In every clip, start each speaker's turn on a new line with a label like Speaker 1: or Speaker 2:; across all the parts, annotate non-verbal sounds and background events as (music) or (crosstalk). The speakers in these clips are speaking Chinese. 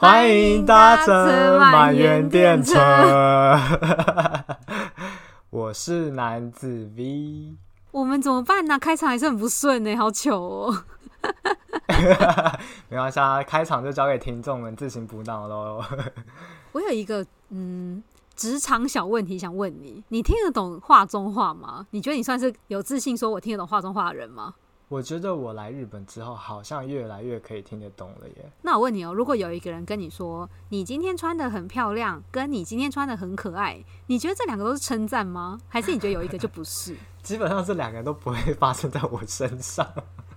Speaker 1: 欢迎搭乘满园电车。(laughs) 我是男子 V。
Speaker 2: 我们怎么办呢？开场还是很不顺呢，好糗哦。(laughs)
Speaker 1: 没关系啊，开场就交给听众们自行补脑喽。(laughs)
Speaker 2: 我有一个嗯职场小问题想问你，你听得懂话中话吗？你觉得你算是有自信说我听得懂话中话的人吗？
Speaker 1: 我觉得我来日本之后，好像越来越可以听得懂了耶。
Speaker 2: 那我问你哦，如果有一个人跟你说，你今天穿的很漂亮，跟你今天穿的很可爱，你觉得这两个都是称赞吗？还是你觉得有一个就不是？(laughs)
Speaker 1: 基本上这两个都不会发生在我身上。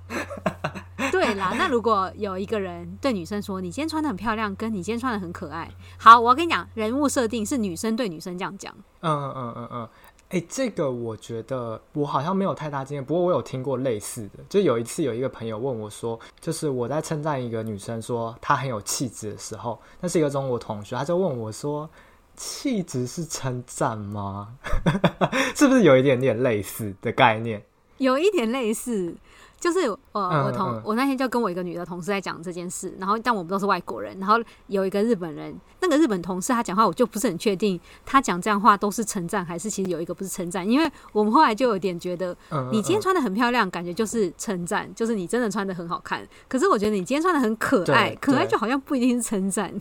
Speaker 1: (laughs)
Speaker 2: 对啦，那如果有一个人对女生说，你今天穿的很漂亮，跟你今天穿的很可爱，好，我要跟你讲，人物设定是女生对女生这样讲。
Speaker 1: 嗯嗯嗯嗯嗯。哎、欸，这个我觉得我好像没有太大经验，不过我有听过类似的。就有一次有一个朋友问我说，就是我在称赞一个女生说她很有气质的时候，那是一个中国同学，他就问我说，气质是称赞吗？(laughs) 是不是有一点点类似的概念？
Speaker 2: 有一点类似。就是呃，我同我那天就跟我一个女的同事在讲这件事，然后但我们都是外国人，然后有一个日本人，那个日本同事他讲话，我就不是很确定他讲这样话都是称赞还是其实有一个不是称赞，因为我们后来就有点觉得，你今天穿的很漂亮，感觉就是称赞，就是你真的穿的很好看。可是我觉得你今天穿的很可爱，可爱就好像不一定是称赞。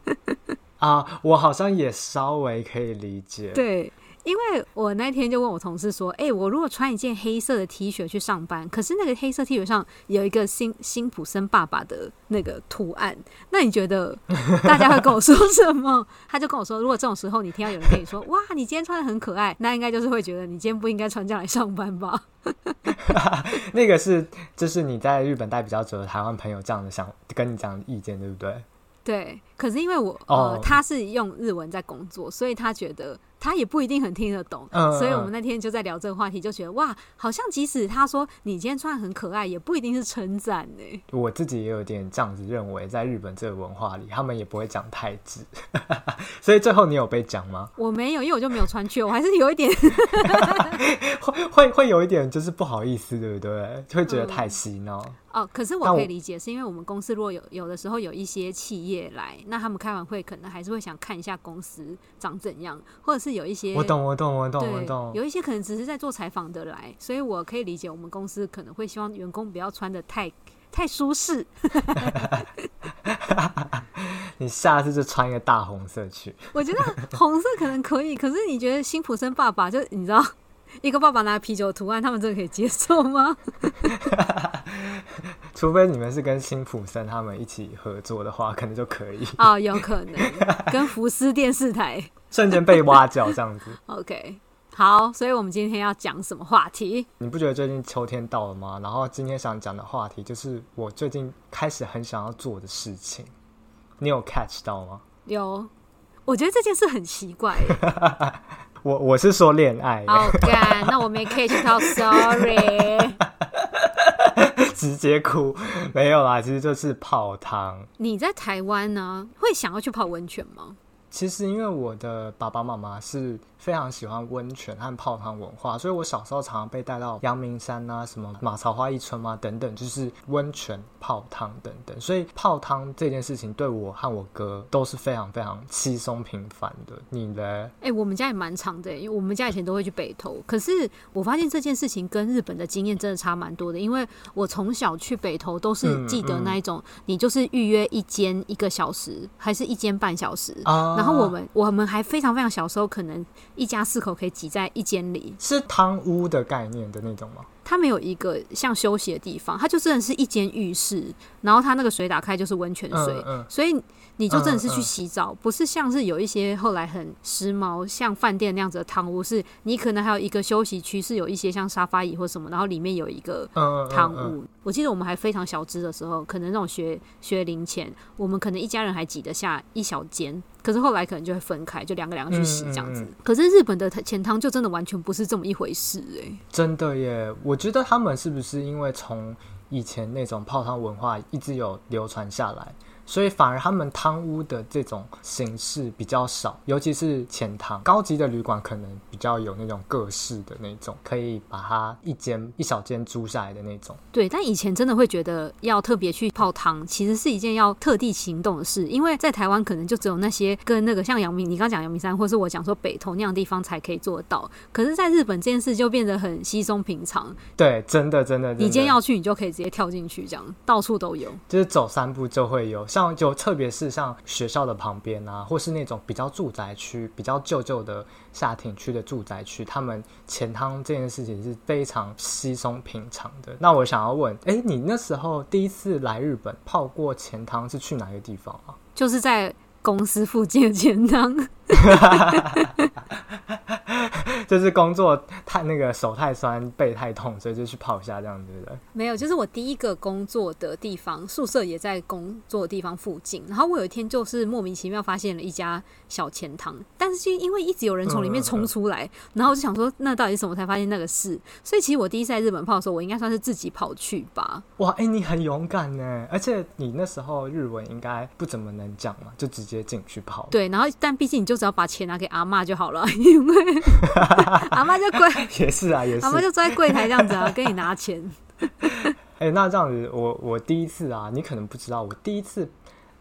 Speaker 2: (laughs)
Speaker 1: 啊，我好像也稍微可以理解。
Speaker 2: 对。因为我那天就问我同事说：“哎、欸，我如果穿一件黑色的 T 恤去上班，可是那个黑色 T 恤上有一个辛辛普森爸爸的那个图案，那你觉得 (laughs) 大家会跟我说什么？”他就跟我说：“如果这种时候你听到有人跟你说‘哇，你今天穿的很可爱’，那应该就是会觉得你今天不应该穿这样来上班吧？” (laughs)
Speaker 1: 那个是就是你在日本待比较久的台湾朋友这样的想跟你讲的意见，对不对？
Speaker 2: 对。可是因为我呃，oh. 他是用日文在工作，所以他觉得。他也不一定很听得懂，嗯、所以我们那天就在聊这个话题，就觉得哇，好像即使他说你今天穿得很可爱，也不一定是称赞呢。
Speaker 1: 我自己也有点这样子认为，在日本这个文化里，他们也不会讲太直，(laughs) 所以最后你有被讲吗？
Speaker 2: 我没有，因为我就没有穿去，我还是有一点 (laughs)
Speaker 1: 会会会有一点就是不好意思，对不对？会觉得太洗脑。嗯 (laughs)
Speaker 2: 哦，可是我可以理解，是因为我们公司如果有有的时候有一些企业来，那他们开完会可能还是会想看一下公司长怎样，或者是有一些
Speaker 1: 我懂我懂我懂我懂，
Speaker 2: 有一些可能只是在做采访的来，所以我可以理解我们公司可能会希望员工不要穿的太太舒适。(laughs)
Speaker 1: 你下次就穿一个大红色去，
Speaker 2: 我觉得红色可能可以，可是你觉得辛普森爸爸就你知道？一个爸爸拿啤酒图案，他们真的可以接受吗？(laughs)
Speaker 1: 除非你们是跟辛普森他们一起合作的话，可能就可以。
Speaker 2: 哦，有可能跟福斯电视台
Speaker 1: 瞬间被挖角这样子。(laughs)
Speaker 2: OK，好，所以我们今天要讲什么话题？
Speaker 1: 你不觉得最近秋天到了吗？然后今天想讲的话题就是我最近开始很想要做的事情。你有 catch 到吗？
Speaker 2: 有，我觉得这件事很奇怪。(laughs)
Speaker 1: 我我是说恋爱。
Speaker 2: 好干，那我没 catch 到，sorry。(laughs)
Speaker 1: 直接哭，没有啦，其实就是泡汤。
Speaker 2: 你在台湾呢，会想要去泡温泉吗？
Speaker 1: 其实因为我的爸爸妈妈是。非常喜欢温泉和泡汤文化，所以我小时候常常被带到阳明山啊、什么马槽花一村啊等等，就是温泉泡汤等等。所以泡汤这件事情对我和我哥都是非常非常稀松平凡的。你呢？
Speaker 2: 哎、欸，我们家也蛮长的，因为我们家以前都会去北投。可是我发现这件事情跟日本的经验真的差蛮多的，因为我从小去北投都是记得那一种，嗯嗯、你就是预约一间一个小时，还是一间半小时。啊、然后我们我们还非常非常小时候可能。一家四口可以挤在一间里，
Speaker 1: 是汤屋的概念的那种吗？
Speaker 2: 它没有一个像休息的地方，它就真的是一间浴室，然后它那个水打开就是温泉水，嗯嗯、所以你就真的是去洗澡，不是像是有一些后来很时髦，像饭店那样子的汤屋，是你可能还有一个休息区，是有一些像沙发椅或什么，然后里面有一个汤屋。我记得我们还非常小资的时候，可能那种学学龄前，我们可能一家人还挤得下一小间。可是后来可能就会分开，就两个两个去洗这样子。可是日本的钱汤就真的完全不是这么一回事哎、欸，
Speaker 1: 真的耶！我我觉得他们是不是因为从以前那种泡汤文化一直有流传下来，所以反而他们贪污的这种形式比较少，尤其是浅汤。高级的旅馆可能比较有那种各式的那种，可以把它一间一小间租下来的那种。
Speaker 2: 对，但以前真的会觉得要特别去泡汤，其实是一件要特地行动的事，因为在台湾可能就只有那些跟那个像阳明，你刚刚讲阳明山，或是我讲说北投那样的地方才可以做得到。可是，在日本这件事就变得很稀松平常。
Speaker 1: 对，真的，真的，真的，
Speaker 2: 你今天要去，你就可以直接跳进去，这样到处都有，
Speaker 1: 就是走三步就会有。像就特别是像学校的旁边啊，或是那种比较住宅区、比较旧旧的下町区的住宅区，他们钱汤这件事情是非常稀松平常的。那我想要问，哎、你那时候第一次来日本泡过钱汤是去哪个地方啊？
Speaker 2: 就是在公司附近的钱汤。(laughs)
Speaker 1: 就是工作太那个手太酸背太痛，所以就去泡一下这样子的。
Speaker 2: 没有，就是我第一个工作的地方，宿舍也在工作的地方附近。然后我有一天就是莫名其妙发现了一家小钱汤，但是就因为一直有人从里面冲出来，嗯嗯嗯，然后我就想说那到底是什么？才发现那个是。所以其实我第一次在日本泡的时候，我应该算是自己跑去吧。
Speaker 1: 哇，哎、欸，你很勇敢呢！而且你那时候日文应该不怎么能讲嘛，就直接进去泡。
Speaker 2: 对，然后但毕竟你就只要把钱拿给阿妈就好了，(laughs) 因为。阿妈就柜
Speaker 1: 也是啊，也是。
Speaker 2: 阿妈就坐在柜台这样子啊，跟你拿钱。(laughs)
Speaker 1: 哎、欸，那这样子，我我第一次啊，你可能不知道，我第一次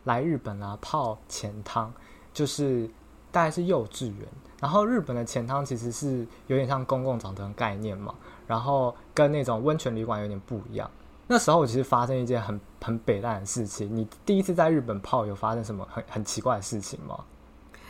Speaker 1: 来日本啊泡钱汤，就是大概是幼稚园。然后日本的钱汤其实是有点像公共澡堂概念嘛，然后跟那种温泉旅馆有点不一样。那时候我其实发生一件很很北烂的事情。你第一次在日本泡，有发生什么很很奇怪的事情吗？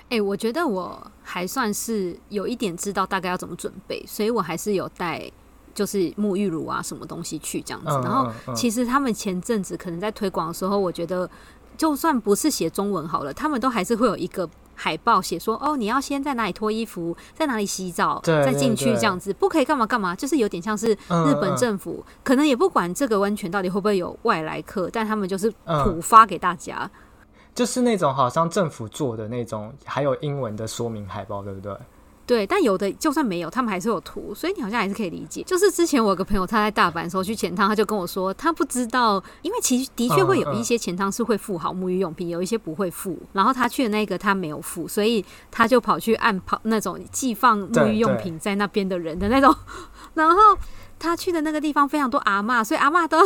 Speaker 2: 哎、欸，我觉得我还算是有一点知道大概要怎么准备，所以我还是有带就是沐浴乳啊什么东西去这样子。嗯、然后其实他们前阵子可能在推广的时候，我觉得就算不是写中文好了，他们都还是会有一个海报写说哦，你要先在哪里脱衣服，在哪里洗澡，再进去这样子，不可以干嘛干嘛，就是有点像是日本政府、嗯、可能也不管这个温泉到底会不会有外来客，但他们就是普发给大家。
Speaker 1: 就是那种好像政府做的那种，还有英文的说明海报，对不对？
Speaker 2: 对，但有的就算没有，他们还是有图，所以你好像还是可以理解。就是之前我有个朋友他在大阪的时候去钱汤，他就跟我说，他不知道，因为其实的确会有一些钱汤是会付好沐浴用品，有一些不会付。然后他去的那个他没有付，所以他就跑去按跑那种寄放沐浴用品在那边的人的那种，(laughs) 然后。他去的那个地方非常多阿嬷，所以阿嬷都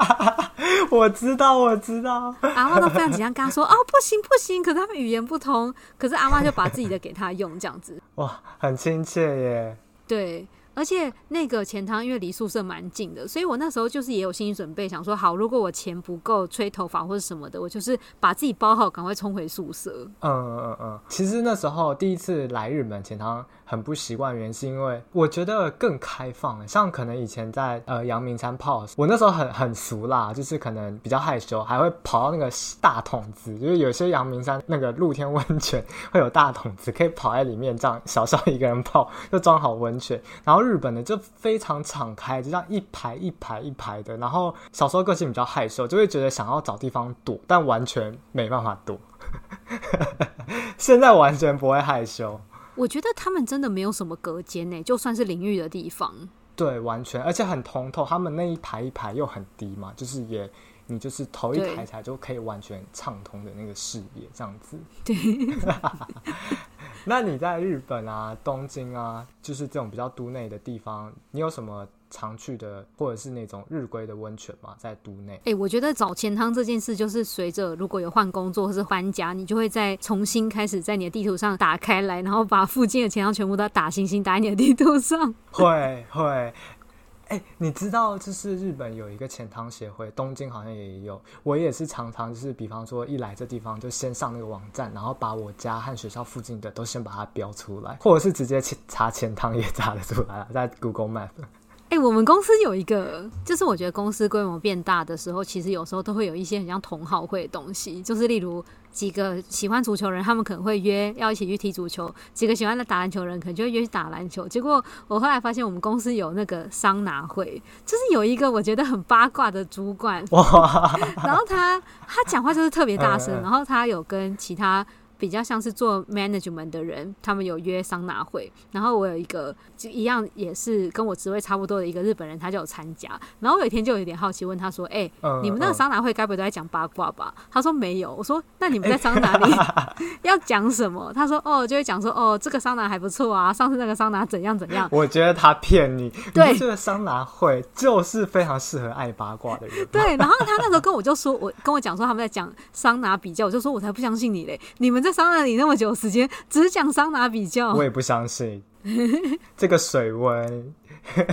Speaker 2: (laughs)
Speaker 1: 我知道，我知道，
Speaker 2: 阿嬷都非常紧张，跟他说：“哦，不行不行！”可是他们语言不通，可是阿嬷就把自己的给他用，这样子。(laughs)
Speaker 1: 哇，很亲切耶。
Speaker 2: 对。而且那个钱汤因为离宿舍蛮近的，所以我那时候就是也有心理准备，想说好，如果我钱不够吹头发或者什么的，我就是把自己包好，赶快冲回宿舍。
Speaker 1: 嗯嗯嗯。其实那时候第一次来日本钱汤很不习惯，原因是因为我觉得更开放。像可能以前在呃阳明山泡，我那时候很很俗啦，就是可能比较害羞，还会跑到那个大桶子，就是有些阳明山那个露天温泉会有大桶子，可以跑在里面这样小小一个人泡，就装好温泉，然后。日本的就非常敞开，就这样一排一排一排的。然后小时候个性比较害羞，就会觉得想要找地方躲，但完全没办法躲。(laughs) 现在完全不会害羞。
Speaker 2: 我觉得他们真的没有什么隔间呢，就算是淋浴的地方。
Speaker 1: 对，完全，而且很通透。他们那一排一排又很低嘛，就是也你就是头一抬起来就可以完全畅通的那个视野，这样子。
Speaker 2: 对。(laughs)
Speaker 1: 那你在日本啊，东京啊，就是这种比较都内的地方，你有什么常去的，或者是那种日规的温泉嘛？在都内？
Speaker 2: 哎、欸，我觉得找钱汤这件事，就是随着如果有换工作或是搬家，你就会再重新开始在你的地图上打开来，然后把附近的钱汤全部都打星星打在你的地图上。(laughs)
Speaker 1: 会会。哎、欸，你知道就是日本有一个钱汤协会，东京好像也有。我也是常常就是，比方说一来这地方就先上那个网站，然后把我家和学校附近的都先把它标出来，或者是直接查钱汤也查得出来了，在 Google Map。
Speaker 2: 哎、欸，我们公司有一个，就是我觉得公司规模变大的时候，其实有时候都会有一些很像同好会的东西，就是例如。几个喜欢足球人，他们可能会约要一起去踢足球；几个喜欢的打篮球人，可能就会约去打篮球。结果我后来发现，我们公司有那个桑拿会，就是有一个我觉得很八卦的主管，然后他他讲话就是特别大声，然后他有跟其他比较像是做 management 的人，他们有约桑拿会，然后我有一个就一样也是跟我职位差不多的一个日本人，他就有参加。然后我有一天就有点好奇，问他说：“哎、欸，嗯、你们那个桑拿会该不会都在讲八卦吧？”嗯、他说：“没有。”我说：“那你们在桑拿里、欸、要讲什么？”他说：“哦，就会讲说哦，这个桑拿还不错啊，上次那个桑拿怎样怎样。”
Speaker 1: 我觉得他骗你，对，这个桑拿会就是非常适合爱八卦的人。(laughs)
Speaker 2: 对，然后他那时候跟我就说，我跟我讲说他们在讲桑拿比较，我就说我才不相信你嘞！你们在桑拿里那么久时间，只讲桑拿比较，
Speaker 1: 我也不相信 (laughs) 这个水温，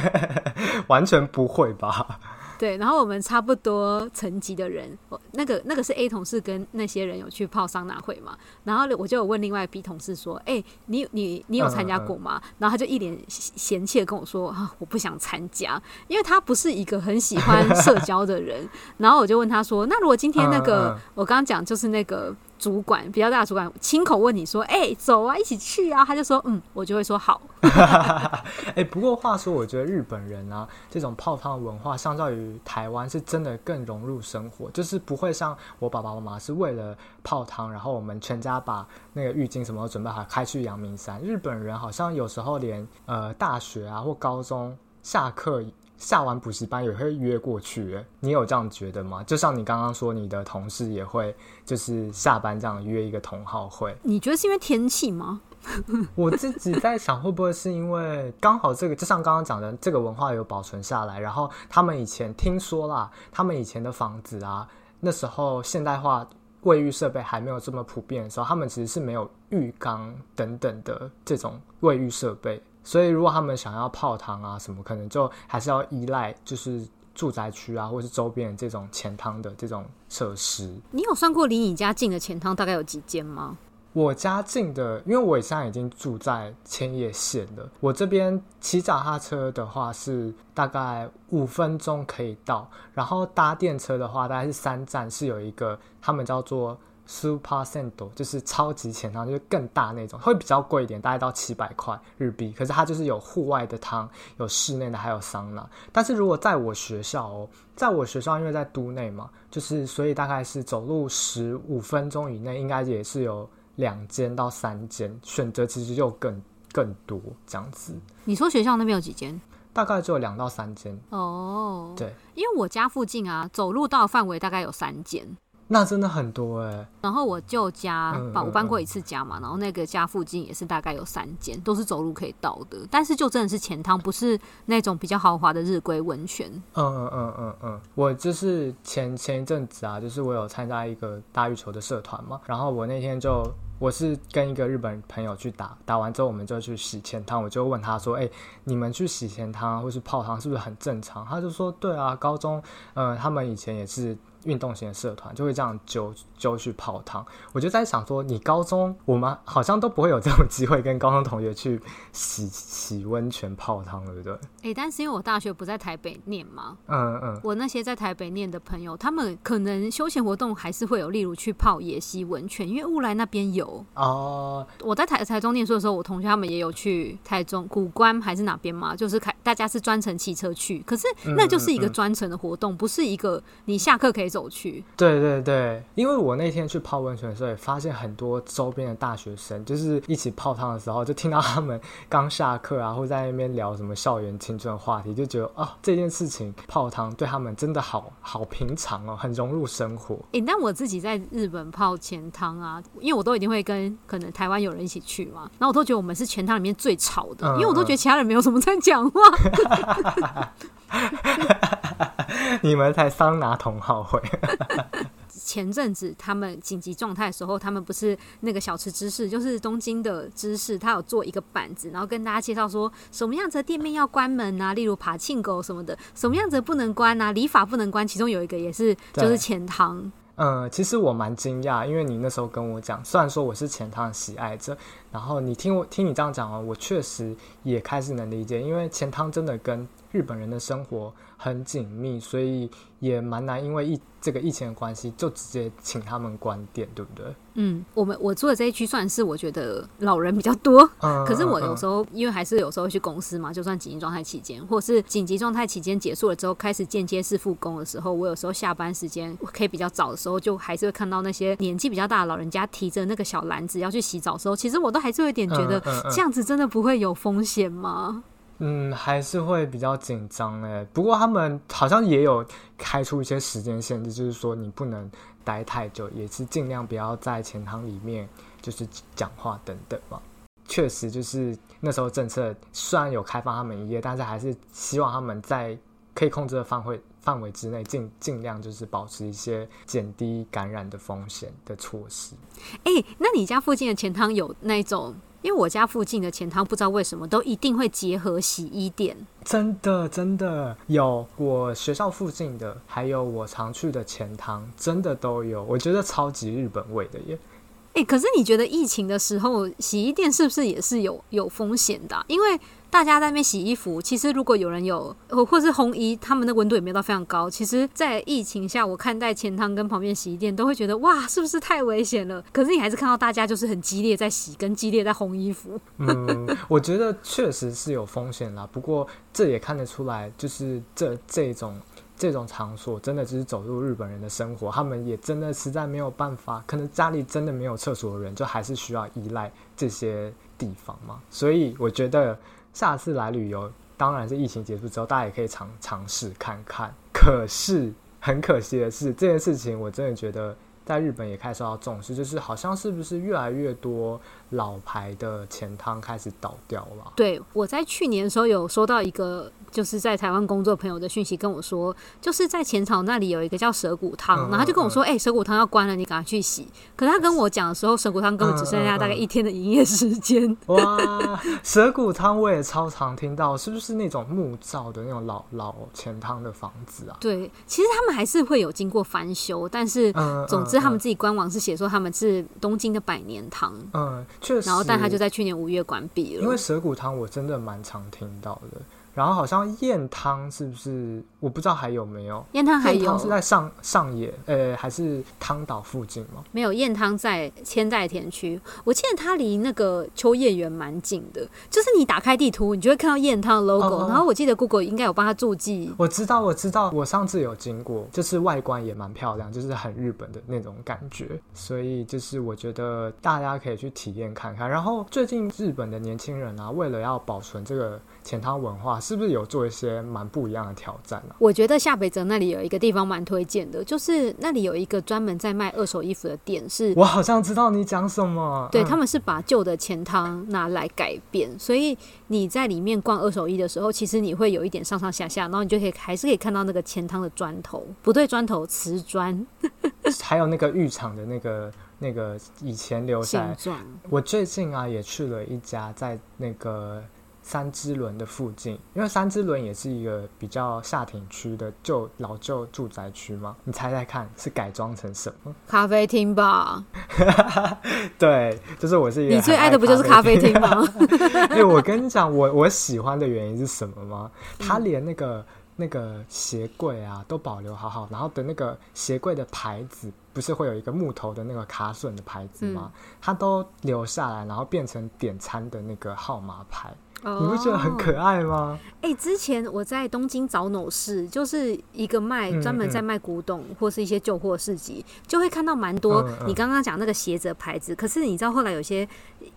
Speaker 1: (laughs) 完全不会吧？
Speaker 2: 对，然后我们差不多层级的人，我那个那个是 A 同事跟那些人有去泡桑拿会嘛，然后我就有问另外 B 同事说：“哎、欸，你你你有参加过吗？”然后他就一脸嫌弃的跟我说：“啊，我不想参加，因为他不是一个很喜欢社交的人。”然后我就问他说：“那如果今天那个、嗯嗯、我刚刚讲就是那个。”主管比较大的主管亲口问你说：“哎、走啊，一起去啊！”他就说：“嗯，我就会说好。(laughs) ”
Speaker 1: 哎、欸，不过话说，我觉得日本人啊，这种泡汤文化，相较于台湾，是真的更融入生活，就是不会像我爸爸妈妈是为了泡汤，然后我们全家把那个浴巾什么都准备好开去阳明山。日本人好像有时候连呃大学啊或高中下课。下完补习班也会约过去，你有这样觉得吗？就像你刚刚说，你的同事也会就是下班这样约一个同好会。
Speaker 2: 你觉得是因为天气吗？(laughs)
Speaker 1: 我自己在想，会不会是因为刚好这个，就像刚刚讲的，这个文化有保存下来，然后他们以前听说啦，他们以前的房子啊，那时候现代化卫浴设备还没有这么普遍的时候，他们其实是没有浴缸等等的这种卫浴设备。所以，如果他们想要泡汤啊什么，可能就还是要依赖就是住宅区啊，或是周边这种钱汤的这种设施。
Speaker 2: 你有算过离你家近的钱汤大概有几间吗？
Speaker 1: 我家近的，因为我现在已经住在千叶县了。我这边骑脚踏车的话是大概五分钟可以到，然后搭电车的话大概是三站，是有一个他们叫做。Super Sendo 就是超级浅汤，就是更大那种，会比较贵一点，大概到七百块日币。可是它就是有户外的汤，有室内的，还有桑拿。但是如果在我学校哦，在我学校，因为在都内嘛，就是所以大概是走路十五分钟以内，应该也是有两间到三间，选择其实就更更多这样子。
Speaker 2: 你说学校那边有几间？
Speaker 1: 大概只有两到三间
Speaker 2: 哦。对，
Speaker 1: 因
Speaker 2: 为我家附近啊，走路到范围大概有三间。
Speaker 1: 那真的很多哎、欸，
Speaker 2: 然后我舅家，嗯、我搬过一次家嘛，嗯、然后那个家附近也是大概有三间，都是走路可以到的。但是就真的是钱汤，不是那种比较豪华的日归温泉。
Speaker 1: 嗯嗯嗯嗯嗯，我就是前前一阵子啊，就是我有参加一个大浴球的社团嘛，然后我那天就我是跟一个日本朋友去打，打完之后我们就去洗钱汤，我就问他说：“哎、欸，你们去洗钱汤或是泡汤是不是很正常？”他就说：“对啊，高中，嗯，他们以前也是。”运动型的社团就会这样揪揪去泡汤，我就在想说，你高中我们好像都不会有这种机会跟高中同学去洗洗温泉泡汤，对不对？
Speaker 2: 哎、欸，但是因为我大学不在台北念嘛，
Speaker 1: 嗯嗯，
Speaker 2: 我那些在台北念的朋友，他们可能休闲活动还是会有，例如去泡野溪温泉，因为雾来那边有哦。我在台台中念书的时候，我同学他们也有去台中古关还是哪边嘛，就是开大家是专程骑车去，可是那就是一个专程的活动，嗯嗯嗯，不是一个你下课可以。走去，
Speaker 1: 对对对，因为我那天去泡温泉的时候，也发现很多周边的大学生，就是一起泡汤的时候，就听到他们刚下课啊，或在那边聊什么校园青春的话题，就觉得啊、哦，这件事情泡汤对他们真的好好平常哦，很融入生活。
Speaker 2: 诶，但我自己在日本泡钱汤啊，因为我都一定会跟可能台湾有人一起去嘛，然后我都觉得我们是钱汤里面最吵的，嗯、因为我都觉得其他人没有什么在讲话。(laughs) (laughs)
Speaker 1: 你们才桑拿同好会。(laughs)
Speaker 2: 前阵子他们紧急状态的时候，他们不是那个小吃知事，就是东京的知事，他有做一个板子，然后跟大家介绍说什么样子的店面要关门啊，例如爬庆狗什么的，什么样子不能关啊，理发不能关，其中有一个也是 (laughs) 就是钱汤。
Speaker 1: 嗯，其实我蛮惊讶，因为你那时候跟我讲，虽然说我是钱汤的喜爱者，然后你听我听你这样讲哦，我确实也开始能理解，因为钱汤真的跟日本人的生活很紧密，所以也蛮难，因为疫这个疫情的关系，就直接请他们关店，对不对？
Speaker 2: 嗯，我们我住的这一区算是我觉得老人比较多，
Speaker 1: 嗯，
Speaker 2: 可是我有时候、嗯、因为还是有时候去公司嘛，就算紧急状态期间，或是紧急状态期间结束了之后，开始间接式复工的时候，我有时候下班时间可以比较早的时候，就还是会看到那些年纪比较大的老人家提着那个小篮子要去洗澡的时候，其实我都还是有点觉得这样子真的不会有风险吗？
Speaker 1: 嗯，还是会比较紧张哎。不过他们好像也有开出一些时间限制，就是说你不能待太久，也是尽量不要在钱塘里面就是讲话等等吧。确实，就是那时候政策虽然有开放他们营业，但是还是希望他们在可以控制的范围范围之内，尽尽量就是保持一些减低感染的风险的措施。
Speaker 2: 哎、欸，那你家附近的钱汤有那种？因为我家附近的钱汤不知道为什么都一定会结合洗衣店，
Speaker 1: 真的真的有。我学校附近的，还有我常去的钱汤，真的都有。我觉得超级日本味的耶。
Speaker 2: 哎、欸，可是你觉得疫情的时候，洗衣店是不是也是有有风险的啊？因为大家在那边洗衣服，其实如果有人有或是烘衣，他们的温度也没有到非常高。其实，在疫情下，我看待钱汤跟旁边洗衣店，都会觉得哇，是不是太危险了？可是你还是看到大家就是很激烈在洗，跟激烈在烘衣服。
Speaker 1: 嗯，(laughs) 我觉得确实是有风险啦。不过这也看得出来，就是这这种这种场所，真的就是走入日本人的生活。他们也真的实在没有办法，可能家里真的没有厕所的人，就还是需要依赖这些地方嘛。所以我觉得。下次来旅游，当然是疫情结束之后，大家也可以尝尝试看看。可是很可惜的是，这件事情我真的觉得在日本也开始受到重视，就是好像是不是越来越多老牌的钱汤开始倒掉了？
Speaker 2: 对，我在去年的时候有收到一个。就是在台湾工作朋友的讯息跟我说，就是在浅草那里有一个叫蛇骨汤，然后他就跟我说，哎、欸，蛇骨汤要关了，你赶快去洗。可是他跟我讲的时候，蛇骨汤根本只剩下大概一天的营业时间。
Speaker 1: 哇，蛇骨汤我也超常听到，是不是那种木造的那种老老钱汤的房子啊？
Speaker 2: 对，其实他们还是会有经过翻修，但是总之他们自己官网是写说他们是东京的百年汤。
Speaker 1: 嗯，确实。
Speaker 2: 然后，但他就在去年五月关闭了。
Speaker 1: 因为蛇骨汤我真的蛮常听到的。然后好像燕汤是不是？我不知道还有没有。
Speaker 2: 燕汤还有。
Speaker 1: 汤是在上上野，呃，还是汤岛附近吗？
Speaker 2: 没有，燕汤在千代田区。我记得它离那个秋叶原蛮近的，就是你打开地图，你就会看到燕汤的 logo。哦哦，然后我记得 Google 应该有帮他注记。
Speaker 1: 我知道，我知道，我上次有经过，就是外观也蛮漂亮，就是很日本的那种感觉。所以就是我觉得大家可以去体验看看。然后最近日本的年轻人啊，为了要保存这个。钱汤文化是不是有做一些蛮不一样的挑战呢、啊？
Speaker 2: 我觉得下北泽那里有一个地方蛮推荐的，就是那里有一个专门在卖二手衣服的店。是
Speaker 1: 我好像知道你讲什么。
Speaker 2: 对，他们是把旧的钱汤拿来改变，所以你在里面逛二手衣的时候，其实你会有一点上上下下，然后你就可以还是可以看到那个钱汤的砖头，不对，砖头瓷砖，(laughs)
Speaker 1: 还有那个浴场的那个那个以前留下来。我最近啊也去了一家在那个。三之轮的附近，因为三之轮也是一个比较下町区的旧老旧住宅区嘛，你猜猜看是改装成什么？
Speaker 2: 咖啡厅吧？(laughs)
Speaker 1: 对，就是我是一个
Speaker 2: 你最爱的不就是咖啡厅吗？(laughs)
Speaker 1: 因为我跟你讲，我我喜欢的原因是什么吗？他连那个那个鞋柜啊都保留好好，然后的那个鞋柜的牌子不是会有一个木头的那个卡榫的牌子吗？他、嗯、都留下来，然后变成点餐的那个号码牌。你不觉得很可爱吗？
Speaker 2: 哎、欸，之前我在东京找某市，就是一个卖专门在卖古董或是一些旧货市集，就会看到蛮多你刚刚讲那个鞋子的牌子。可是你知道后来有些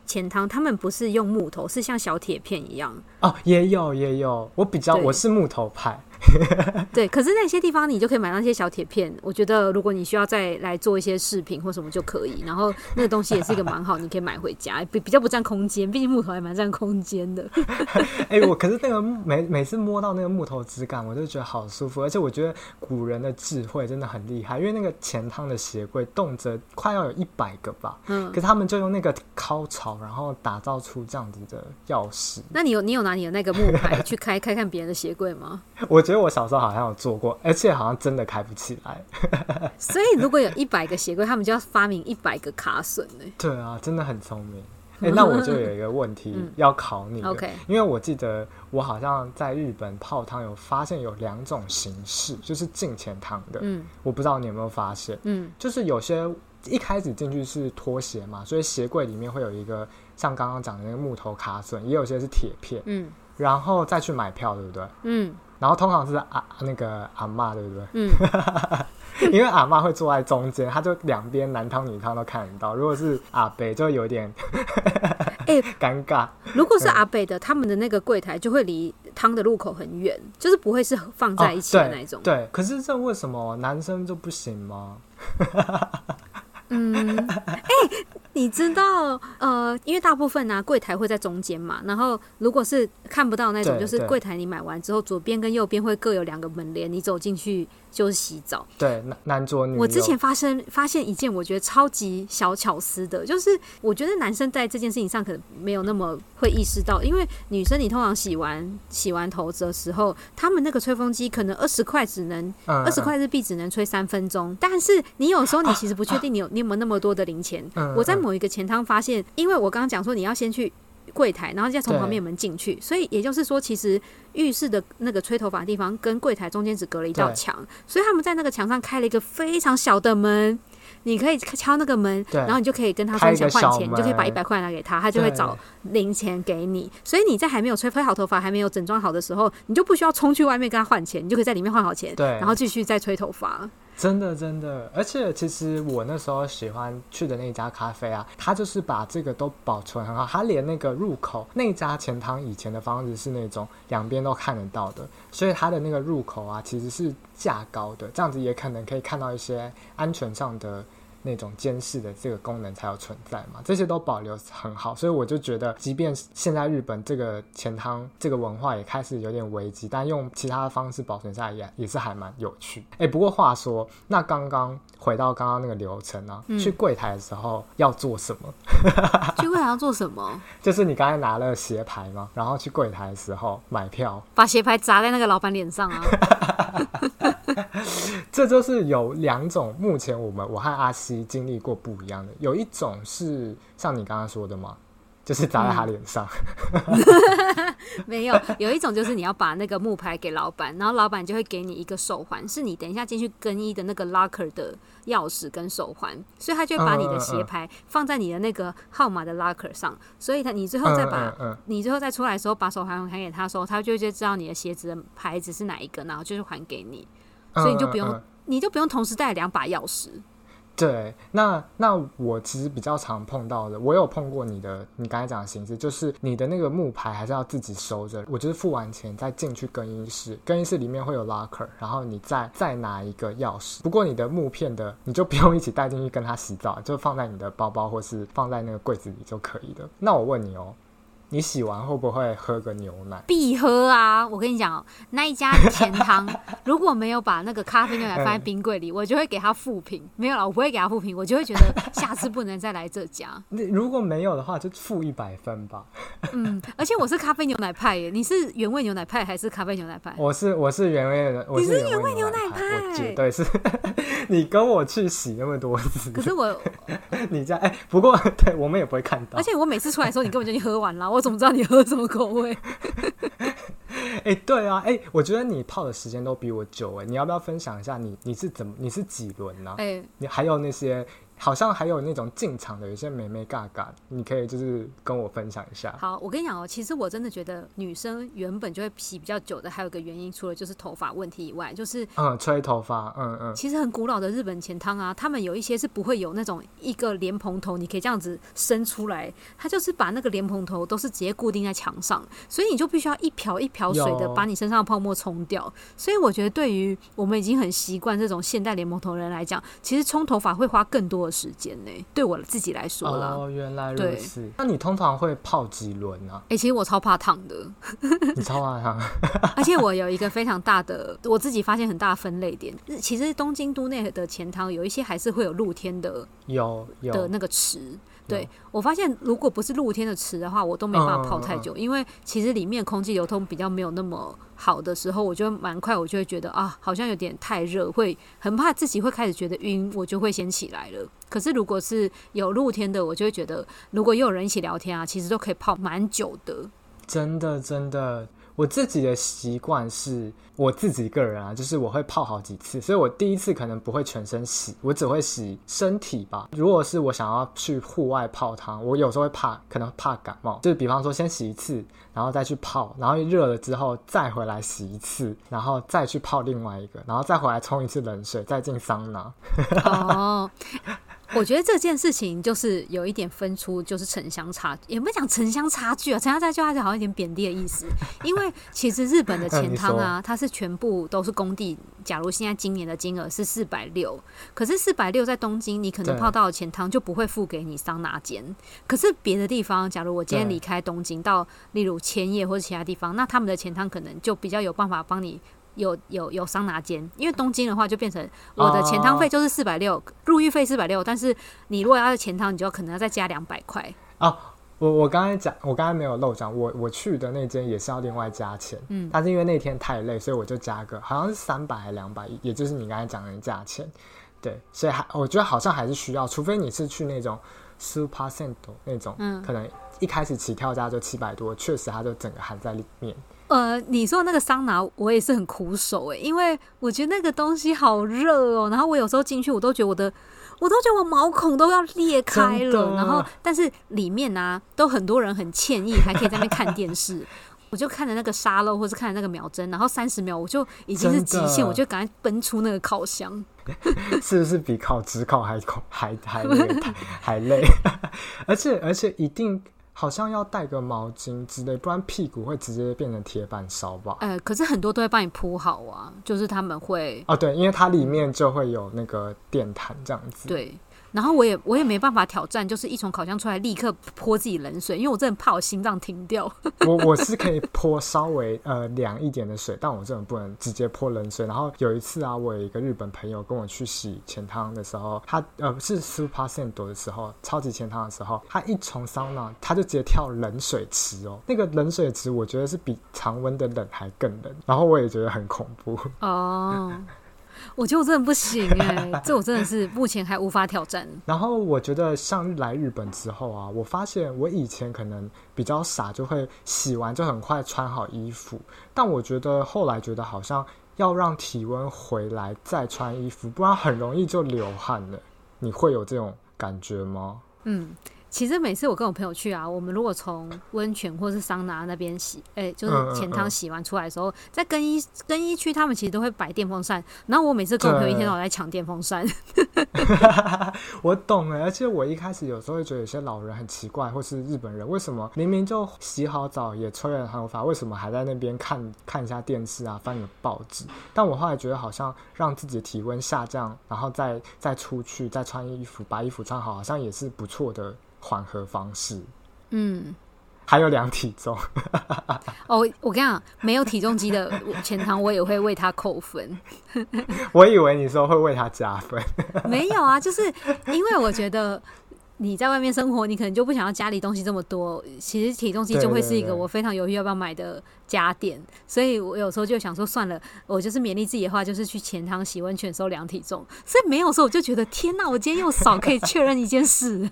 Speaker 2: 钱汤，他们不是用木头，是像小铁片一样。
Speaker 1: 哦，也有也有，我比较我是木头派。(laughs)
Speaker 2: 对，可是那些地方你就可以买到那些小铁片。我觉得如果你需要再来做一些饰品或什么就可以。然后那个东西也是一个蛮好，你可以买回家，比比较不占空间，毕竟木头还蛮占空间的。(laughs)
Speaker 1: 哎、欸，我可是那个每每次摸到那个木头质感，我就觉得好舒服。而且我觉得古人的智慧真的很厉害，因为那个钱汤的鞋柜动辄快要有一百个吧。嗯。可是他们就用那个烤槽，然后打造出这样子的钥匙。
Speaker 2: 那你有你有拿你的那个木牌去开 (laughs) 开看别人的鞋柜吗？
Speaker 1: 我觉得我小时候好像有做过，而且好像真的开不起来。(laughs)
Speaker 2: 所以如果有一百个鞋柜，他们就要发明一百个卡榫呢。
Speaker 1: 对啊，真的很聪明。哎、欸，(laughs) 那我就有一个问题要考你、嗯、
Speaker 2: OK，
Speaker 1: 因为我记得我好像在日本泡汤有发现有两种形式，就是进钱汤的。嗯，我不知道你有没有发现。嗯，就是有些一开始进去是拖鞋嘛，所以鞋柜里面会有一个像刚刚讲的那个木头卡榫，也有些是铁片。嗯，然后再去买票，对不对？嗯，然后通常是阿那个阿妈，对不对？嗯。(laughs) 因为阿妈会坐在中间，他就两边男汤女汤都看得到。如果是阿北，就会有点哎 (laughs) 尴尬。
Speaker 2: 如果是阿北的，他们的那个柜台就会离汤的入口很远，就是不会是放在一起的那
Speaker 1: 种。对，可是这为什么男生就不行吗？(laughs)
Speaker 2: 嗯，(laughs) 哎、欸，你知道，呃，因为大部分呢、啊，柜台会在中间嘛。然后，如果是看不到那种，就是柜台你买完之后，左边跟右边会各有两个门帘，你走进去。就是洗澡，
Speaker 1: 对，男男左女。
Speaker 2: 我之前发生发现一件我觉得超级小巧思的，就是我觉得男生在这件事情上可能没有那么会意识到，因为女生你通常洗完洗完头的时候，他们那个吹风机可能二十块只能二十块日币只能吹三分钟，但是你有时候你其实不确定你有你有没有那么多的零钱。我在某一个钱汤发现，因为我刚刚讲说你要先去。柜台，然后再从旁边门进去，所以也就是说，其实浴室的那个吹头发的地方跟柜台中间只隔了一道墙，所以他们在那个墙上开了一个非常小的门，你可以敲那个门，然后你就可以跟他说想换钱，你就可以把一百块拿给他，他就会找零钱给你。所以你在还没有吹吹好头发、还没有整装好的时候，你就不需要冲去外面跟他换钱，你就可以在里面换好钱，然后继续再吹头发。
Speaker 1: 真的，真的，而且其实我那时候喜欢去的那家咖啡啊，它就是把这个都保存很好，它连那个入口那家前汤以前的房子是那种两边都看得到的，所以它的那个入口啊其实是架高的，这样子也可能可以看到一些安全上的。那种监视的这个功能才有存在嘛，这些都保留很好，所以我就觉得，即便现在日本这个钱汤这个文化也开始有点危机，但用其他的方式保存下来也也是还蛮有趣。哎，不过话说，那刚刚回到刚刚那个流程啊，嗯、去柜台的时候要做什么？(laughs)
Speaker 2: 去柜台要做什么？
Speaker 1: 就是你刚才拿了鞋牌嘛，然后去柜台的时候买票，
Speaker 2: 把鞋牌砸在那个老板脸上啊。(laughs) (laughs)
Speaker 1: 这就是有两种，目前我们我和阿西经历过不一样的。有一种是像你刚刚说的嘛，就是砸在他脸上。
Speaker 2: 嗯、没有，有一种就是你要把那个木牌给老板，然后老板就会给你一个手环，是你等一下进去更衣的那个 locker 的钥匙跟手环，所以他就会把你的鞋牌放在你的那个号码的 locker 上，所以他你最后再把你最后再出来的时候把手环还给他的时候，他就就知道你的鞋子的牌子是哪一个，然后就是还给你。所以你就不用，嗯嗯、你就不用同时带两把钥匙。
Speaker 1: 对，那那我其实比较常碰到的，我有碰过你的，你刚才讲的形式，就是你的那个木牌还是要自己收着。我就是付完钱再进去更衣室，更衣室里面会有 locker，然后你再再拿一个钥匙。不过你的木片的，你就不用一起带进去跟他洗澡，就放在你的包包或是放在那个柜子里就可以了。那我问你哦。你洗完会不会喝个牛奶？
Speaker 2: 必喝啊！我跟你讲，那一家甜汤如果没有把那个咖啡牛奶放在冰柜里，嗯、我就会给他负评。没有了，我不会给他负评，我就会觉得下次不能再来这家。(laughs)
Speaker 1: 你如果没有的话，就负一百分吧。
Speaker 2: 嗯，而且我是咖啡牛奶派耶，你是原味牛奶派还是咖啡牛奶派？
Speaker 1: 我是我是原味的，
Speaker 2: 你是原味牛奶派，
Speaker 1: 我绝对是。(laughs) 你跟我去洗那么多次，
Speaker 2: 可是我 (laughs)
Speaker 1: 你在哎、欸，不过对我们也不会看到。
Speaker 2: 而且我每次出来的时候，你根本就已经喝完了，我。怎么知道你喝什么口味？
Speaker 1: 哎、欸，对啊，哎、欸，我觉得你泡的时间都比我久哎，你要不要分享一下你你是怎么你是几轮呢？哎、欸，你还有那些。好像还有那种进场的，有些美眉嘎嘎，你可以就是跟我分享一下。
Speaker 2: 好，我跟你讲哦，其实我真的觉得女生原本就会洗比较久的，还有个原因，除了就是头发问题以外，就是
Speaker 1: 嗯，吹头发，嗯嗯。
Speaker 2: 其实很古老的日本钱汤啊，他们有一些是不会有那种一个莲蓬头，你可以这样子伸出来，他就是把那个莲蓬头都是直接固定在墙上，所以你就必须要一瓢一瓢水的把你身上的泡沫冲掉。所以我觉得对于我们已经很习惯这种现代莲蓬头的人来讲，其实冲头发会花更多的时间呢，对我自己来说了。
Speaker 1: 哦，原来如此。那你通常会泡几轮呢？啊？
Speaker 2: 哎、欸，其实我超怕烫的。(laughs)
Speaker 1: 你超怕烫？(laughs)
Speaker 2: 而且我有一个非常大的，我自己发现很大的分类点。其实东京都内的钱汤有一些还是会有露天的，
Speaker 1: 有有
Speaker 2: 的那个池。对，我发现，如果不是露天的池的话，我都没办法泡太久，因为其实里面空气流通比较没有那么好的时候，我就蛮快，我就会觉得啊，好像有点太热，会很怕自己会开始觉得晕，我就会先起来了。可是如果是有露天的，我就会觉得，如果又有人一起聊天啊，其实都可以泡蛮久的。
Speaker 1: 真的，真的。我自己的习惯是，我自己个人啊，就是我会泡好几次，所以我第一次可能不会全身洗，我只会洗身体吧。如果是我想要去户外泡汤，我有时候会怕，可能怕感冒，就是比方说先洗一次，然后再去泡，然后热了之后再回来洗一次，然后再去泡另外一个，然后再回来冲一次冷水，再进桑拿。(laughs)
Speaker 2: 哦。(laughs) 我觉得这件事情就是有一点分出，就是城乡差，也不讲城乡差距啊，城乡差距它就好像有点贬低的意思。因为其实日本的钱 (laughs) 汤啊，它是全部都是工地。假如现在今年的金额是四百六，可是四百六在东京，你可能泡到的钱汤就不会付给你桑拿间。可是别的地方，假如我今天离开东京到例如千叶或者其他地方，那他们的钱汤可能就比较有办法帮你。有有有桑拿间，因为东京的话就变成我的前汤费就是四百六，入浴费四百六，但是你如果要前汤，你就可能要再加两百块。
Speaker 1: 啊，我我刚才讲，我刚才没有漏讲，我我去的那间也是要另外加钱，嗯，但是因为那天太累，所以我就加个好像是三百还是两百，也就是你刚才讲的价钱，对，所以还我觉得好像还是需要，除非你是去那种 super cent 那种，嗯，可能一开始起跳价就七百多，确实它就整个含在里面。
Speaker 2: 呃，你说那个桑拿，我也是很苦手哎，因为我觉得那个东西好热哦。然后我有时候进去，我都觉得我的，我都觉得我毛孔都要裂开了。然后，但是里面呢、啊，都很多人很歉意，还可以在那边看电视。(laughs) 我就看着那个沙漏，或是看着那个秒针，然后三十秒我就已经是极限，我就赶快奔出那个烤箱。(laughs)
Speaker 1: 是不是比烤直烤还还还累？还累？(laughs) 而且而且一定。好像要带个毛巾之类，不然屁股会直接变成铁板烧吧？
Speaker 2: 呃，可是很多都会帮你铺好啊，就是他们会
Speaker 1: 哦，对，因为它里面就会有那个电毯这样子。
Speaker 2: 对。然后我也我也没办法挑战，就是一从烤箱出来立刻泼自己冷水，因为我真的怕我心脏停掉。(laughs)
Speaker 1: 我我是可以泼稍微呃凉一点的水，但我真的不能直接泼冷水。然后有一次啊，我有一个日本朋友跟我去洗钱汤的时候，他呃是 super cent 的时候，超级钱汤的时候，他一从桑拿他就直接跳冷水池哦，那个冷水池我觉得是比常温的冷还更冷，然后我也觉得很恐怖
Speaker 2: 哦。我觉得我真的不行哎，这我真的是目前还无法挑战。
Speaker 1: 然后我觉得像来日本之后啊，我发现我以前可能比较傻，就会洗完就很快穿好衣服。但我觉得后来觉得好像要让体温回来再穿衣服，不然很容易就流汗了。你会有这种感觉吗？
Speaker 2: 嗯。其实每次我跟我朋友去啊，我们如果从温泉或是桑拿那边洗，哎、欸，就是前汤洗完出来的时候，嗯嗯嗯、在更衣更衣区，他们其实都会摆电风扇。然后我每次跟我朋友一天到晚在抢电风扇。(laughs)
Speaker 1: 我懂了，而且我一开始有时候会觉得有些老人很奇怪，或是日本人为什么明明就洗好澡也吹了头发，为什么还在那边看看一下电视啊，翻个报纸？但我后来觉得好像让自己的体温下降，然后再再出去再穿衣服，把衣服穿好，好像也是不错的。缓和方式，
Speaker 2: 嗯，
Speaker 1: 还有量体重。(laughs)
Speaker 2: 哦，我跟你讲，没有体重机的钱汤，我也会为他扣分。(laughs)
Speaker 1: 我以为你说会为他加分，(laughs)
Speaker 2: 没有啊，就是因为我觉得。你在外面生活，你可能就不想要家里东西这么多。其实体重机就会是一个我非常犹豫要不要买的家电，对对对，所以我有时候就想说算了，我就是勉励自己的话，就是去钱汤洗温泉时候量体重。所以没有时候我就觉得天哪，我今天又少可以确认一件事。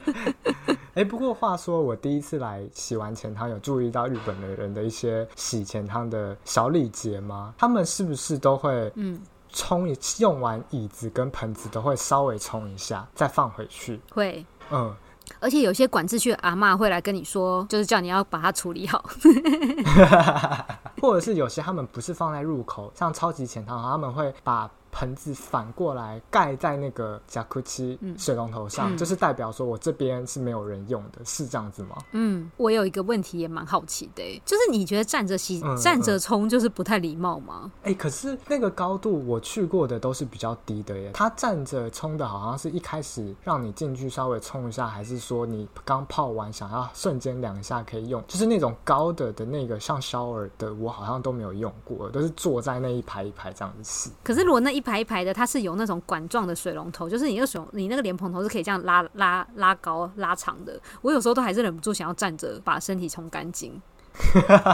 Speaker 1: 哎、欸，不过话说，我第一次来洗完钱汤，有注意到日本的人的一些洗钱汤的小礼节吗？他们是不是都会嗯冲一用完椅子跟盆子都会稍微冲一下，再放回去？
Speaker 2: 会。
Speaker 1: 嗯，
Speaker 2: 而且有些管秩序的阿妈会来跟你说，就是叫你要把它处理好，(laughs) (laughs)
Speaker 1: 或者是有些他们不是放在入口，像超级前汤，他们会把。盆子反过来盖在那个贾库奇水龙头上，嗯、就是代表说我这边是没有人用的，是这样子吗？
Speaker 2: 嗯，我有一个问题也蛮好奇的，就是你觉得站着洗、嗯、站着冲就是不太礼貌吗？
Speaker 1: 哎、欸，可是那个高度我去过的都是比较低的耶。他站着冲的好像是一开始让你进去稍微冲一下，还是说你刚泡完想要瞬间两下可以用？就是那种高的的那个像 shower 的，我好像都没有用过，都是坐在那一排一排这样子洗。
Speaker 2: 可是如果那一一排一排的，它是有那种管状的水龙头，就是你那个水，你那个莲蓬头是可以这样拉拉拉高拉长的。我有时候都还是忍不住想要站着把身体冲干净。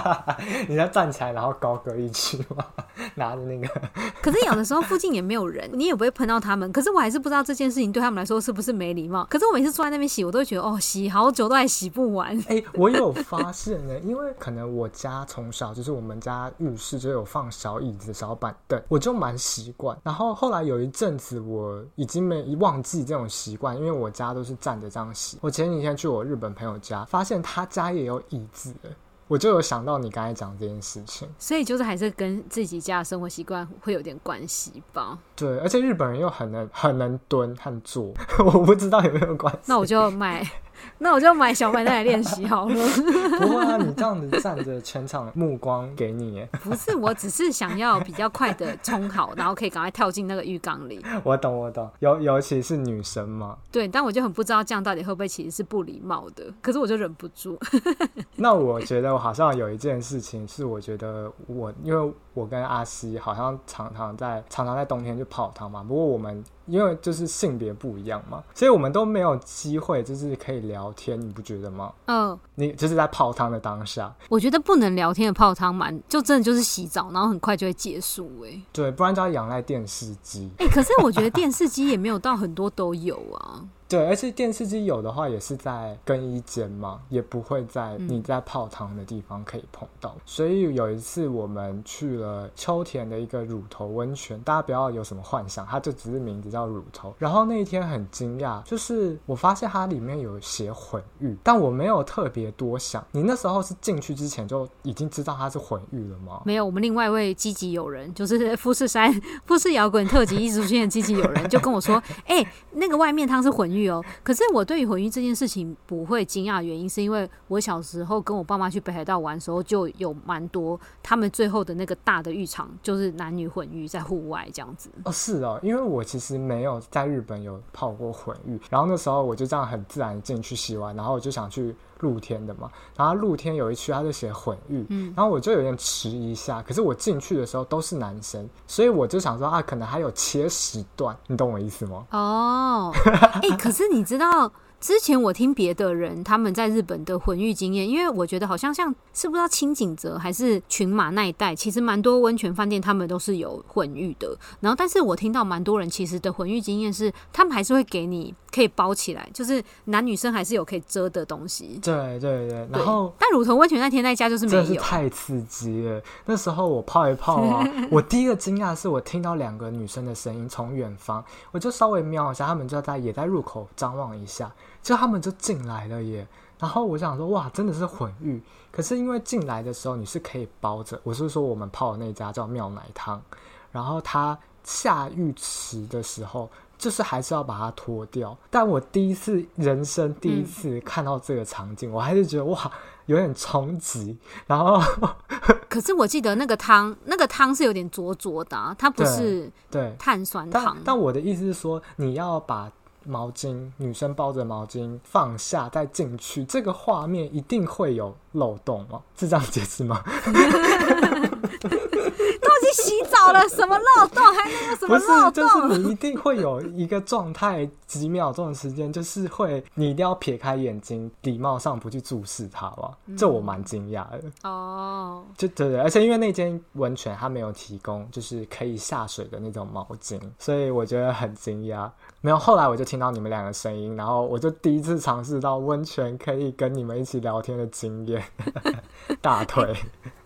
Speaker 2: (laughs)
Speaker 1: 你要站起来，然后高歌一曲吗？(laughs) 拿着那个。(laughs)
Speaker 2: 可是有的时候附近也没有人，你也不会碰到他们。可是我还是不知道这件事情对他们来说是不是没礼貌。可是我每次坐在那边洗，我都会觉得哦，洗好久都还洗不完。
Speaker 1: 哎、欸，我有发现呢，因为可能我家从小就是我们家浴室就有放小椅子、小板凳，我就蛮习惯。然后后来有一阵子我已经没忘记这种习惯，因为我家都是站着这样洗。我前几天去我日本朋友家，发现他家也有椅子。我就有想到你刚才讲这件事情，
Speaker 2: 所以就是还是跟自己家的生活习惯会有点关系吧。
Speaker 1: 对，而且日本人又很能很能蹲和坐，(laughs) 我不知道有没有关系。
Speaker 2: 那我就买。(laughs) 那我就买小板凳来练习好了。(laughs)
Speaker 1: 不会啊，你这样子站着，全场目光给你耶。
Speaker 2: 不是，我只是想要比较快的冲好，然后可以赶快跳进那个浴缸里。
Speaker 1: 我懂，我懂。尤尤其是女生嘛。
Speaker 2: 对，但我就很不知道这样到底会不会其实是不礼貌的。可是我就忍不住。(laughs)
Speaker 1: 那我觉得我好像有一件事情是，我觉得我因为我跟阿西好像常常在常常在冬天就泡汤嘛。不过我们。因为就是性别不一样嘛，所以我们都没有机会，就是可以聊天，你不觉得吗？嗯、呃，你就是在泡汤的当下，
Speaker 2: 我觉得不能聊天的泡汤蛮，就真的就是洗澡，然后很快就会结束、欸，哎，
Speaker 1: 对，不然就要仰赖电视机。
Speaker 2: 哎、欸，可是我觉得电视机也没有到很多都有啊。
Speaker 1: 对，而且电视机有的话也是在更衣间嘛，也不会在你在泡汤的地方可以碰到。嗯。所以有一次我们去了秋田的一个乳头温泉，大家不要有什么幻想，它就只是名字叫乳头。然后那一天很惊讶，就是我发现它里面有写混浴，但我没有特别多想。你那时候是进去之前就已经知道它是混浴了吗？
Speaker 2: 没有，我们另外一位积极友人，就是 (laughs) 富士山富士摇滚特辑一直出现的积极友人，就跟我说：“ (laughs) 哎、欸，那个外面汤是混浴。”浴哦，可是我对于混浴这件事情不会惊讶原因，是因为我小时候跟我爸妈去北海道玩的时候，就有蛮多他们最后的那个大的浴场，就是男女混浴在户外这样子。
Speaker 1: 哦，是哦，因为我其实没有在日本有泡过混浴，然后那时候我就这样很自然进去洗完，然后我就想去。露天的嘛，然后露天有一区，他就写混浴，嗯，然后我就有点迟疑一下，可是我进去的时候都是男生，所以我就想说啊，可能还有切时段，你懂我意思吗？
Speaker 2: 哦，(laughs) 哎、欸，可是你知道？之前我听别的人他们在日本的混浴经验，因为我觉得好像像是不知道轻井泽还是群马那一带，其实蛮多温泉饭店他们都是有混浴的。然后，但是我听到蛮多人其实的混浴经验是，他们还是会给你可以包起来，就是男女生还是有可以遮的东西。
Speaker 1: 对对对。然后，
Speaker 2: 但乳头温泉那天那家就是没有，
Speaker 1: 真是太刺激了。(laughs) 那时候我泡一泡啊，我第一个惊讶是我听到两个女生的声音从远方，我就稍微瞄一下，他们就在也在入口张望一下。就他们就进来了耶，然后我想说哇，真的是混浴。可是因为进来的时候你是可以包着，我是说我们泡的那家叫妙奶汤，然后它下浴池的时候，就是还是要把它脱掉。但我第一次人生第一次看到这个场景，嗯、我还是觉得哇，有点冲击。然后，(laughs)
Speaker 2: 可是我记得那个汤，那个汤是有点浊浊的、啊，它不是对碳酸汤。
Speaker 1: 但，但我的意思是说，你要把。毛巾，女生包着毛巾放下再进去，这个画面一定会有漏洞吗？是这样解释吗？
Speaker 2: 都已经洗澡了，什么漏洞？还能有什么漏洞？
Speaker 1: 就是你一定会有一个状态，几秒钟的时间，就是会你一定要撇开眼睛，礼貌上不去注视它吧？这我蛮惊讶的。哦，就对对，而且因为那间温泉它没有提供就是可以下水的那种毛巾，所以我觉得很惊讶。没有，后来我就听到你们两个声音，然后我就第一次尝试到温泉可以跟你们一起聊天的经验，(laughs) 大腿。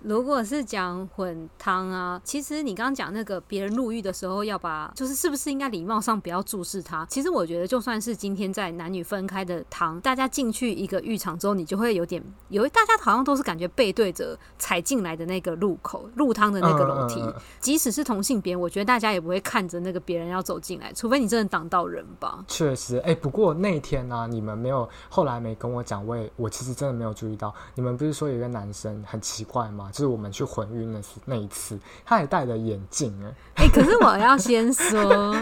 Speaker 2: 如果是讲混汤啊，其实你刚刚讲那个别人入浴的时候要把，就是是不是应该礼貌上不要注视他？其实我觉得就算是今天在男女分开的汤，大家进去一个浴场之后，你就会有点，有大家好像都是感觉背对着踩进来的那个入口入汤的那个楼梯，即使是同性别，我觉得大家也不会看着那个别人要走进来，除非你真的挡到吧。
Speaker 1: 确实，哎、欸，不过那天呢、啊，你们没有后来没跟我讲，我也我其实真的没有注意到，你们不是说有一个男生很奇怪吗？就是我们去混晕那次那一次，他也戴着眼镜哎，
Speaker 2: 哎、欸，可是我要先说，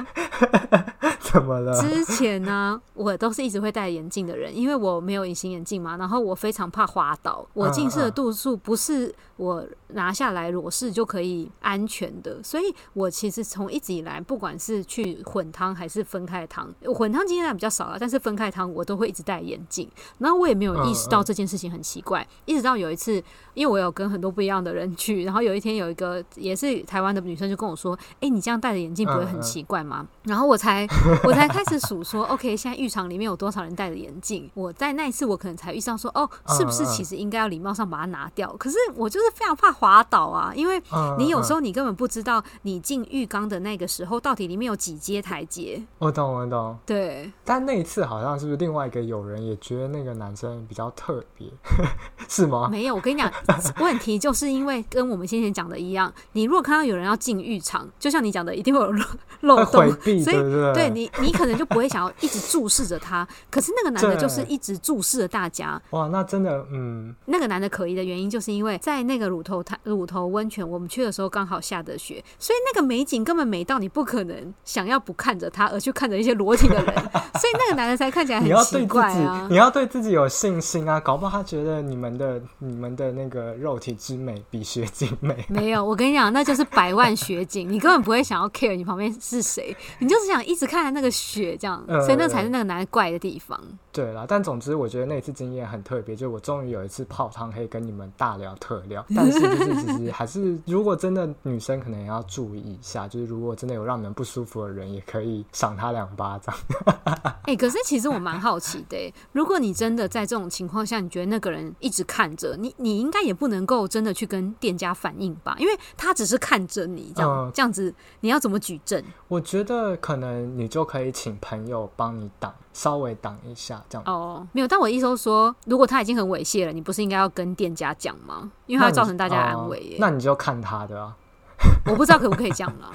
Speaker 1: 怎么了？
Speaker 2: 之前呢，我都是一直会戴眼镜的人，因为我没有隐形眼镜嘛，然后我非常怕滑倒。我近视的度数不是我拿下来裸视就可以安全的，所以我其实从一直以来，不管是去混汤还是分开汤，混汤经验比较少了，但是分开汤我都会一直戴眼镜。然后我也没有意识到这件事情很奇怪，一直到有一次，因为我有跟很多不一样的人去，然后有一天有一个也是台湾的女生就跟我说：“哎，你这样戴着眼镜不会很奇怪吗？”然后我才 (laughs) 我才开始数说：“OK，现在浴场里面有多少人戴着眼镜？”我在那一次我可能才遇上说：“哦，是不是其实应该要礼貌上把它拿掉？”可是我就是非常怕滑倒啊，因为你有时候你根本不知道你进浴缸的那个时候到底里面有几阶台阶。
Speaker 1: 我懂，我懂。
Speaker 2: 对，
Speaker 1: 但那一次好像是不是另外一个友人也觉得那个男生比较特别，(laughs) 是吗？
Speaker 2: 没有，我跟你讲，(laughs) 问题就是因为跟我们先前讲的一样，你如果看到有人要进浴场，就像你讲的，一定会有漏漏洞，所以对，对，对你，你可能就不会想要一直注视着他。可是那个男的就是一直注视着大家。
Speaker 1: 哇，那真的，嗯，
Speaker 2: 那个男的可疑的原因，就是因为在那个乳头汤、乳头温泉，我们去的时候刚好下的雪，所以那个美景根本美到你不可能想要不看着他，而去看着一些裸体的人，(laughs) 所以那个男的才看起来很奇怪啊。
Speaker 1: 你要对自己有信心啊，搞不好他觉得你们的、你们的那个肉体之美比雪景美。
Speaker 2: 没有，我跟你讲，那就是百万雪景，你根本不会想要 care 你旁边是谁，你就是想一直看着那个雪这样，所以那才是那个男的怪的地方。
Speaker 1: 对啦，但总之我觉得那次经验很特别，就我终于有一次泡汤可以跟你们大聊特聊。(laughs) 但是就是其实还是，如果真的女生可能也要注意一下，就是如果真的有让你们不舒服的人，也可以赏他两巴掌。(laughs)
Speaker 2: 哎、欸，可是其实我蛮好奇的，如果你真的在这种情况下，你觉得那个人一直看着你，你应该也不能够真的去跟店家反映吧？因为他只是看着你这样、呃，这样子你要怎么举证？
Speaker 1: 我觉得可能你就可以请朋友帮你挡，稍微挡一下这样。
Speaker 2: 哦，没有，但我意思是说，如果他已经很猥亵了，你不是应该要跟店家讲吗？因为他会造成大家安慰耶、呃。
Speaker 1: 那你就看他的啊。(laughs)
Speaker 2: 我不知道可不可以这样了。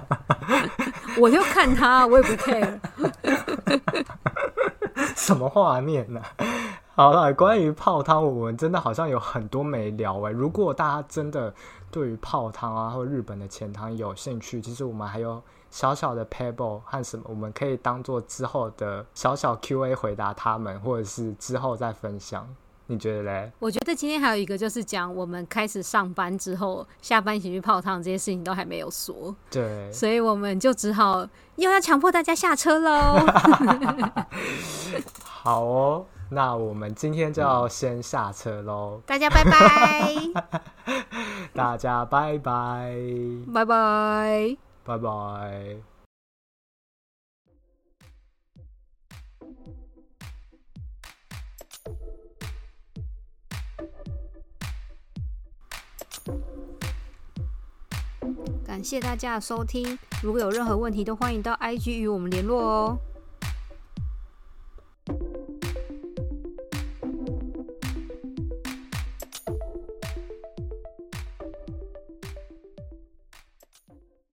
Speaker 2: (laughs) 我就看他，我也不 care。(laughs)
Speaker 1: 什么画面呢、啊？好了，关于泡汤，我们真的好像有很多没聊哎。如果大家真的对于泡汤啊，或日本的钱汤有兴趣，其实我们还有小小的 pebble 和什么，我们可以当做之后的小小 Q&A 回答他们，或者是之后再分享。你觉得嘞？
Speaker 2: 我觉得今天还有一个就是讲我们开始上班之后，下班一起去泡汤这些事情都还没有说。
Speaker 1: 对，
Speaker 2: 所以我们就只好又要强迫大家下车喽。(laughs)
Speaker 1: 好哦，那我们今天就要先下车喽。
Speaker 2: 大家拜拜。(laughs)
Speaker 1: 大家拜拜。
Speaker 2: 拜拜。
Speaker 1: 拜拜。
Speaker 2: 感谢大家的收听，如果有任何问题，都欢迎到 IG 与我们联络哦。